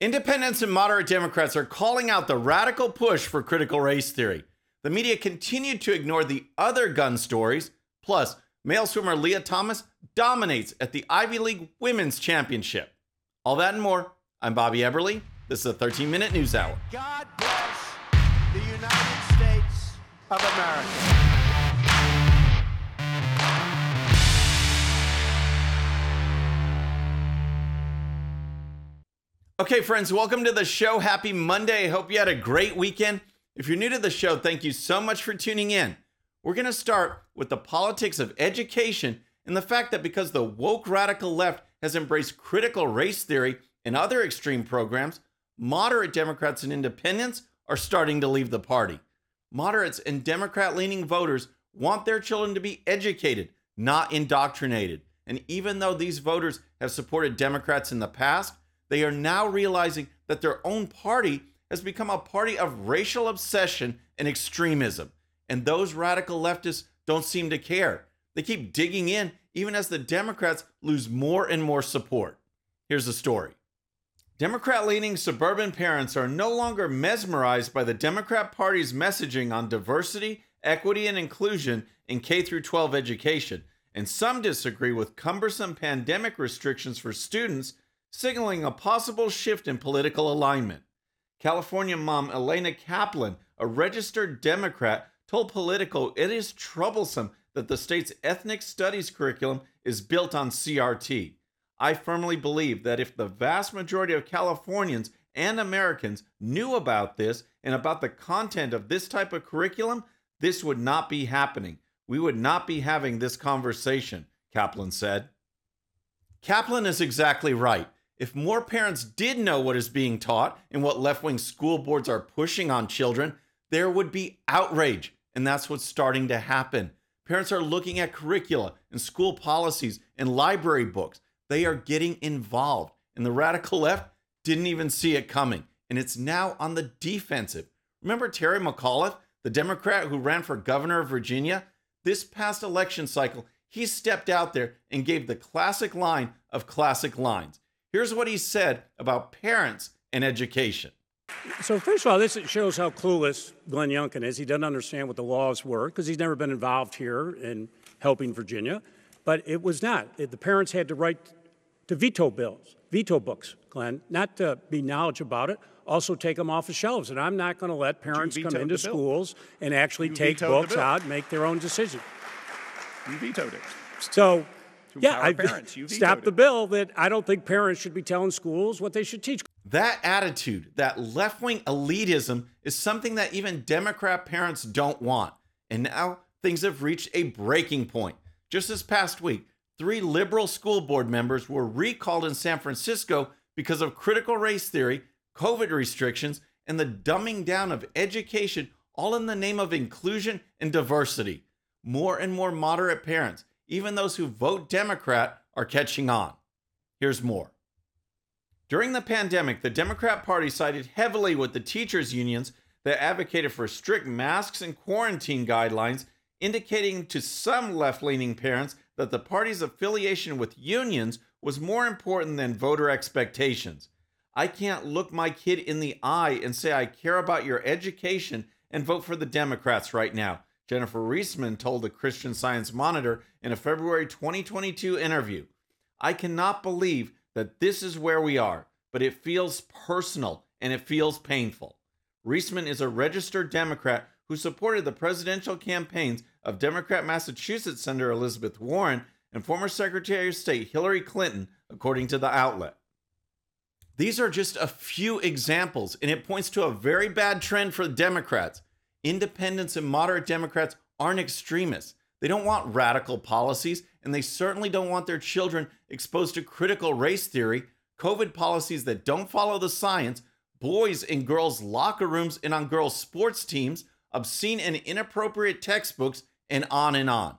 Independents and moderate Democrats are calling out the radical push for critical race theory. The media continued to ignore the other gun stories. Plus, male swimmer Lia Thomas dominates at the Ivy League Women's Championship. All that and more. I'm Bobby Eberle. This is a 13 minute news hour. God bless the United States of America. Okay, friends, welcome to the show. Happy Monday. Hope you had a great weekend. If you're new to the show, thank you so much for tuning in. We're going to start with the politics of education and the fact that because the woke radical left has embraced critical race theory and other extreme programs, moderate Democrats and independents are starting to leave the party. Moderates and Democrat leaning voters want their children to be educated, not indoctrinated. And even though these voters have supported Democrats in the past, they are now realizing that their own party has become a party of racial obsession and extremism. And those radical leftists don't seem to care. They keep digging in even as the Democrats lose more and more support. Here's the story Democrat leaning suburban parents are no longer mesmerized by the Democrat Party's messaging on diversity, equity, and inclusion in K 12 education, and some disagree with cumbersome pandemic restrictions for students signaling a possible shift in political alignment. California mom Elena Kaplan, a registered Democrat, told Politico it is troublesome that the state's ethnic studies curriculum is built on CRT. I firmly believe that if the vast majority of Californians and Americans knew about this and about the content of this type of curriculum, this would not be happening. We would not be having this conversation, Kaplan said. Kaplan is exactly right. If more parents did know what is being taught and what left wing school boards are pushing on children, there would be outrage. And that's what's starting to happen. Parents are looking at curricula and school policies and library books. They are getting involved. And the radical left didn't even see it coming. And it's now on the defensive. Remember Terry McAuliffe, the Democrat who ran for governor of Virginia? This past election cycle, he stepped out there and gave the classic line of classic lines. Here's what he said about parents and education. So, first of all, this shows how clueless Glenn Youngkin is. He doesn't understand what the laws were because he's never been involved here in helping Virginia. But it was not. The parents had to write to veto bills, veto books, Glenn, not to be knowledge about it, also take them off the shelves. And I'm not going to let parents come into schools and actually you take books out and make their own decision. You vetoed it. So, yeah, I parents. You stopped the bill that I don't think parents should be telling schools what they should teach. That attitude, that left wing elitism, is something that even Democrat parents don't want. And now things have reached a breaking point. Just this past week, three liberal school board members were recalled in San Francisco because of critical race theory, COVID restrictions, and the dumbing down of education, all in the name of inclusion and diversity. More and more moderate parents even those who vote Democrat are catching on. Here's more. During the pandemic, the Democrat Party sided heavily with the teachers' unions that advocated for strict masks and quarantine guidelines, indicating to some left leaning parents that the party's affiliation with unions was more important than voter expectations. I can't look my kid in the eye and say I care about your education and vote for the Democrats right now, Jennifer Reisman told the Christian Science Monitor in a February 2022 interview. I cannot believe that this is where we are, but it feels personal and it feels painful. Reisman is a registered Democrat who supported the presidential campaigns of Democrat Massachusetts Senator Elizabeth Warren and former Secretary of State Hillary Clinton, according to the outlet. These are just a few examples, and it points to a very bad trend for Democrats Independents and moderate Democrats aren't extremists. They don't want radical policies, and they certainly don't want their children exposed to critical race theory, COVID policies that don't follow the science, boys in girls' locker rooms and on girls' sports teams, obscene and inappropriate textbooks, and on and on.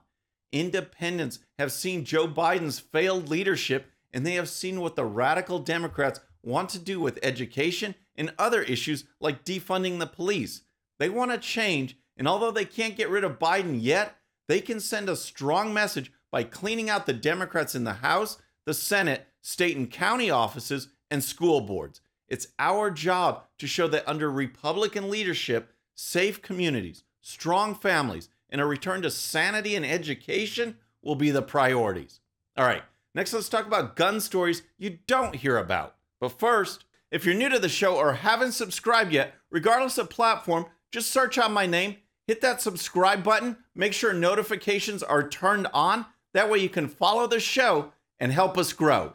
Independents have seen Joe Biden's failed leadership, and they have seen what the radical Democrats want to do with education and other issues like defunding the police. They want to change, and although they can't get rid of Biden yet, they can send a strong message by cleaning out the Democrats in the House, the Senate, state and county offices, and school boards. It's our job to show that under Republican leadership, safe communities, strong families, and a return to sanity and education will be the priorities. All right, next let's talk about gun stories you don't hear about. But first, if you're new to the show or haven't subscribed yet, regardless of platform, just search out my name, hit that subscribe button, make sure notifications are turned on. That way you can follow the show and help us grow.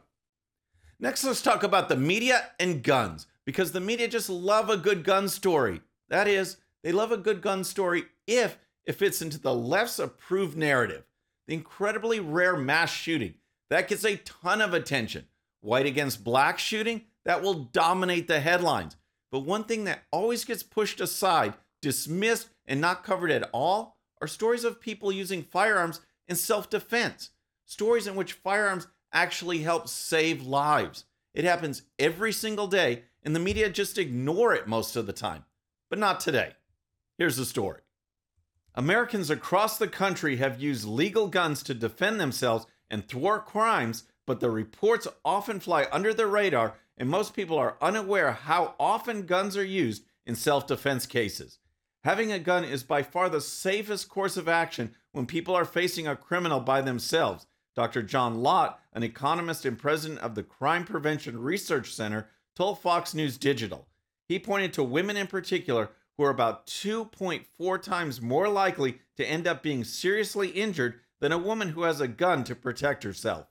Next, let's talk about the media and guns because the media just love a good gun story. That is, they love a good gun story if it fits into the left's approved narrative. The incredibly rare mass shooting that gets a ton of attention. White against black shooting that will dominate the headlines. But one thing that always gets pushed aside, dismissed, and not covered at all are stories of people using firearms in self defense. Stories in which firearms actually help save lives. It happens every single day, and the media just ignore it most of the time. But not today. Here's the story Americans across the country have used legal guns to defend themselves and thwart crimes, but the reports often fly under the radar, and most people are unaware how often guns are used in self defense cases. Having a gun is by far the safest course of action when people are facing a criminal by themselves. Dr. John Lott, an economist and president of the Crime Prevention Research Center, told Fox News Digital. He pointed to women in particular who are about 2.4 times more likely to end up being seriously injured than a woman who has a gun to protect herself.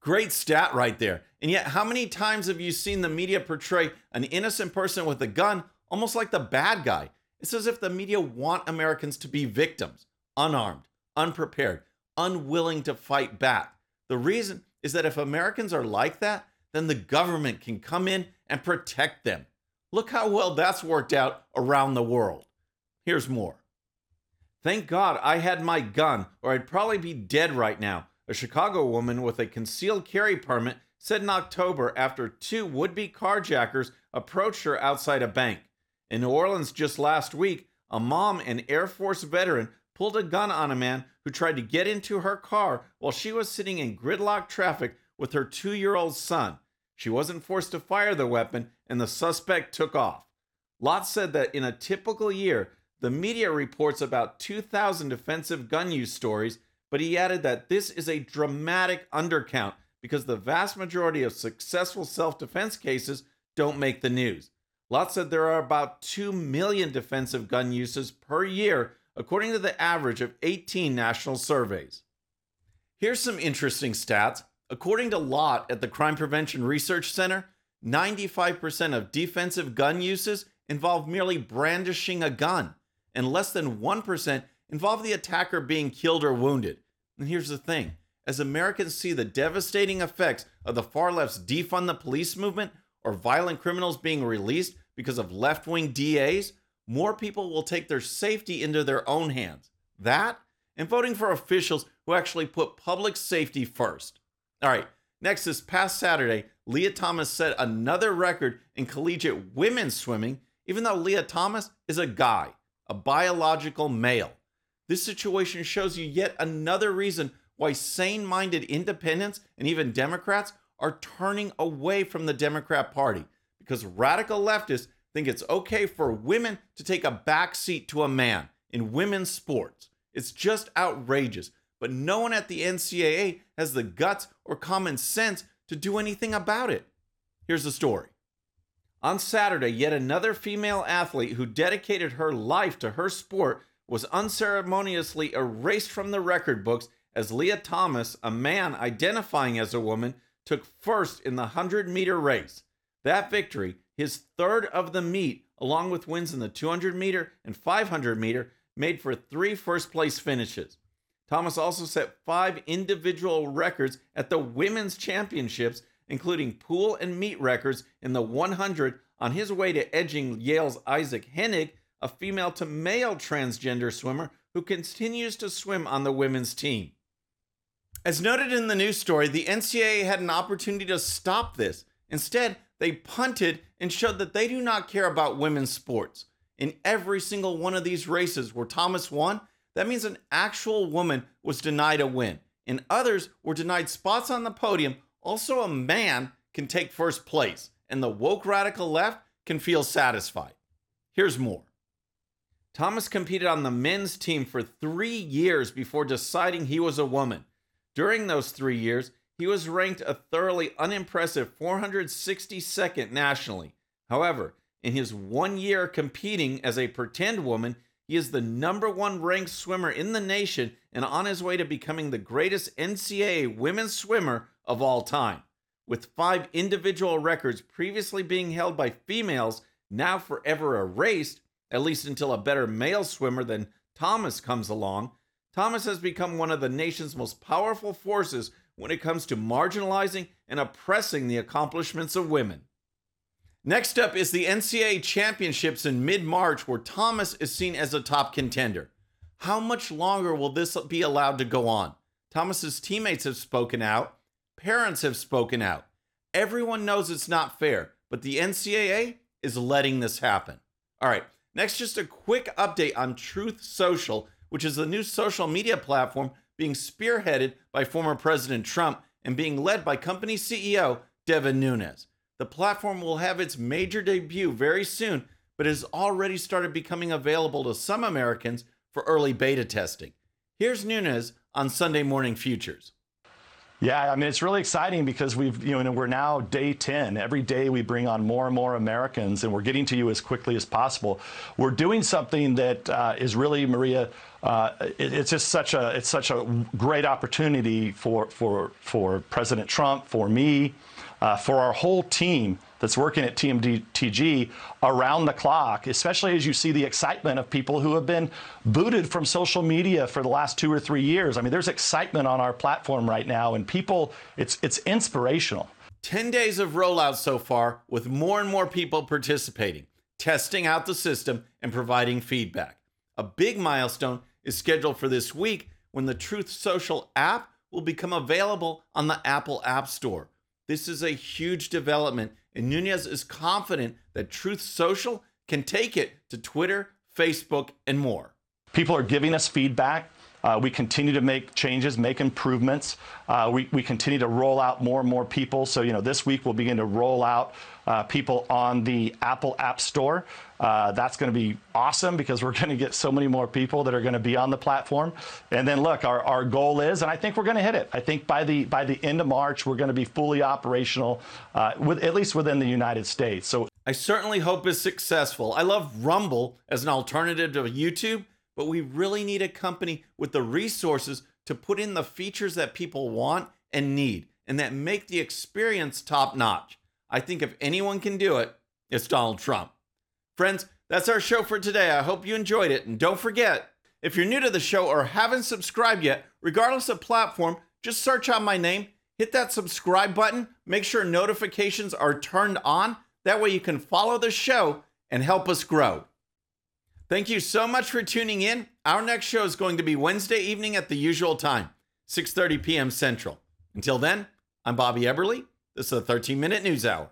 Great stat right there. And yet, how many times have you seen the media portray an innocent person with a gun almost like the bad guy? It's as if the media want Americans to be victims, unarmed, unprepared, unwilling to fight back. The reason is that if Americans are like that, then the government can come in and protect them. Look how well that's worked out around the world. Here's more. Thank God I had my gun, or I'd probably be dead right now. A Chicago woman with a concealed carry permit said in October after two would be carjackers approached her outside a bank. In New Orleans just last week, a mom, an Air Force veteran, pulled a gun on a man who tried to get into her car while she was sitting in gridlock traffic with her two year old son. She wasn't forced to fire the weapon, and the suspect took off. Lott said that in a typical year, the media reports about 2,000 defensive gun use stories, but he added that this is a dramatic undercount because the vast majority of successful self defense cases don't make the news. Lott said there are about 2 million defensive gun uses per year, according to the average of 18 national surveys. Here's some interesting stats. According to Lott at the Crime Prevention Research Center, 95% of defensive gun uses involve merely brandishing a gun, and less than 1% involve the attacker being killed or wounded. And here's the thing as Americans see the devastating effects of the far left's defund the police movement or violent criminals being released because of left wing DAs, more people will take their safety into their own hands. That and voting for officials who actually put public safety first. All right, next, this past Saturday, Lia Thomas set another record in collegiate women's swimming, even though Lia Thomas is a guy, a biological male. This situation shows you yet another reason why sane minded independents and even Democrats are turning away from the Democrat Party because radical leftists think it's okay for women to take a back seat to a man in women's sports. It's just outrageous but no one at the NCAA has the guts or common sense to do anything about it. Here's the story. On Saturday, yet another female athlete who dedicated her life to her sport was unceremoniously erased from the record books as Lia Thomas, a man identifying as a woman, took first in the 100 meter race. That victory, his third of the meet, along with wins in the 200 meter and 500 meter, made for three first place finishes. Thomas also set five individual records at the women's championships, including pool and meet records in the 100 on his way to edging Yale's Iszac Henig, a female to male transgender swimmer who continues to swim on the women's team. As noted in the news story, the NCAA had an opportunity to stop this. Instead, they punted and showed that they do not care about women's sports. In every single one of these races where Thomas won, that means an actual woman was denied a win, and others were denied spots on the podium. Also, a man can take first place. and the woke radical left can feel satisfied. Here's more. Thomas competed on the men's team for three years before deciding he was a woman. During those three years, he was ranked a thoroughly unimpressive 462nd nationally. However, in his one year competing as a pretend woman, he is the number one ranked swimmer in the nation and on his way to becoming the greatest NCAA women's swimmer of all time. With five individual records previously being held by females now forever erased, at least until a better male swimmer than Thomas comes along, Thomas has become one of the nation's most powerful forces when it comes to marginalizing and oppressing the accomplishments of women. Next up is the NCAA Championships in mid March, where Thomas is seen as a top contender. How much longer will this be allowed to go on? Thomas's teammates have spoken out, parents have spoken out. Everyone knows it's not fair, but the NCAA is letting this happen. All right, next, just a quick update on Truth Social, which is the new social media platform being spearheaded by former President Trump and being led by company CEO Devin Nunes. The platform will have its major debut very soon, but has already started becoming available to some Americans for early beta testing. Here's Nunes on Sunday Morning Futures. Yeah, I mean it's really exciting because we've you know we're now day 10. Every day we bring on more and more Americans, and we're getting to you as quickly as possible. We're doing something that uh, is really Maria. Uh, it, it's just such a it's such a great opportunity for for for President Trump, for me, uh, for our whole team that's working at TMTG around the clock, especially as you see the excitement of people who have been booted from social media for the last two or three years. I mean, there's excitement on our platform right now, and people, it's it's inspirational. 10 days of rollout so far, with more and more people participating, testing out the system, and providing feedback. A big milestone is scheduled for this week when the Truth Social app will become available on the Apple App Store. This is a huge development, and Nunes is confident that Truth Social can take it to Twitter, Facebook, and more. People are giving us feedback. Uh, we continue to make changes, make improvements. Uh, we, we continue to roll out more and more people. So, you know, this week we'll begin to roll out uh, people on the Apple App Store. Uh, that's going to be awesome because we're going to get so many more people that are going to be on the platform. And then, look, our, our goal is, and I think we're going to hit it. I think by the by the end of March, we're going to be fully operational, uh, with at least within the United States. So, I certainly hope it's successful. I love Rumble as an alternative to YouTube but we really need a company with the resources to put in the features that people want and need and that make the experience top notch. I think if anyone can do it, it's Donald Trump. Friends, that's our show for today. I hope you enjoyed it. And don't forget, if you're new to the show or haven't subscribed yet, regardless of platform, just search out my name, hit that subscribe button, make sure notifications are turned on. That way you can follow the show and help us grow. Thank you so much for tuning in. Our next show is going to be Wednesday evening at the usual time, 6:30 p.m. Central. Until then, I'm Bobby Eberle. This is the 13 Minute News Hour.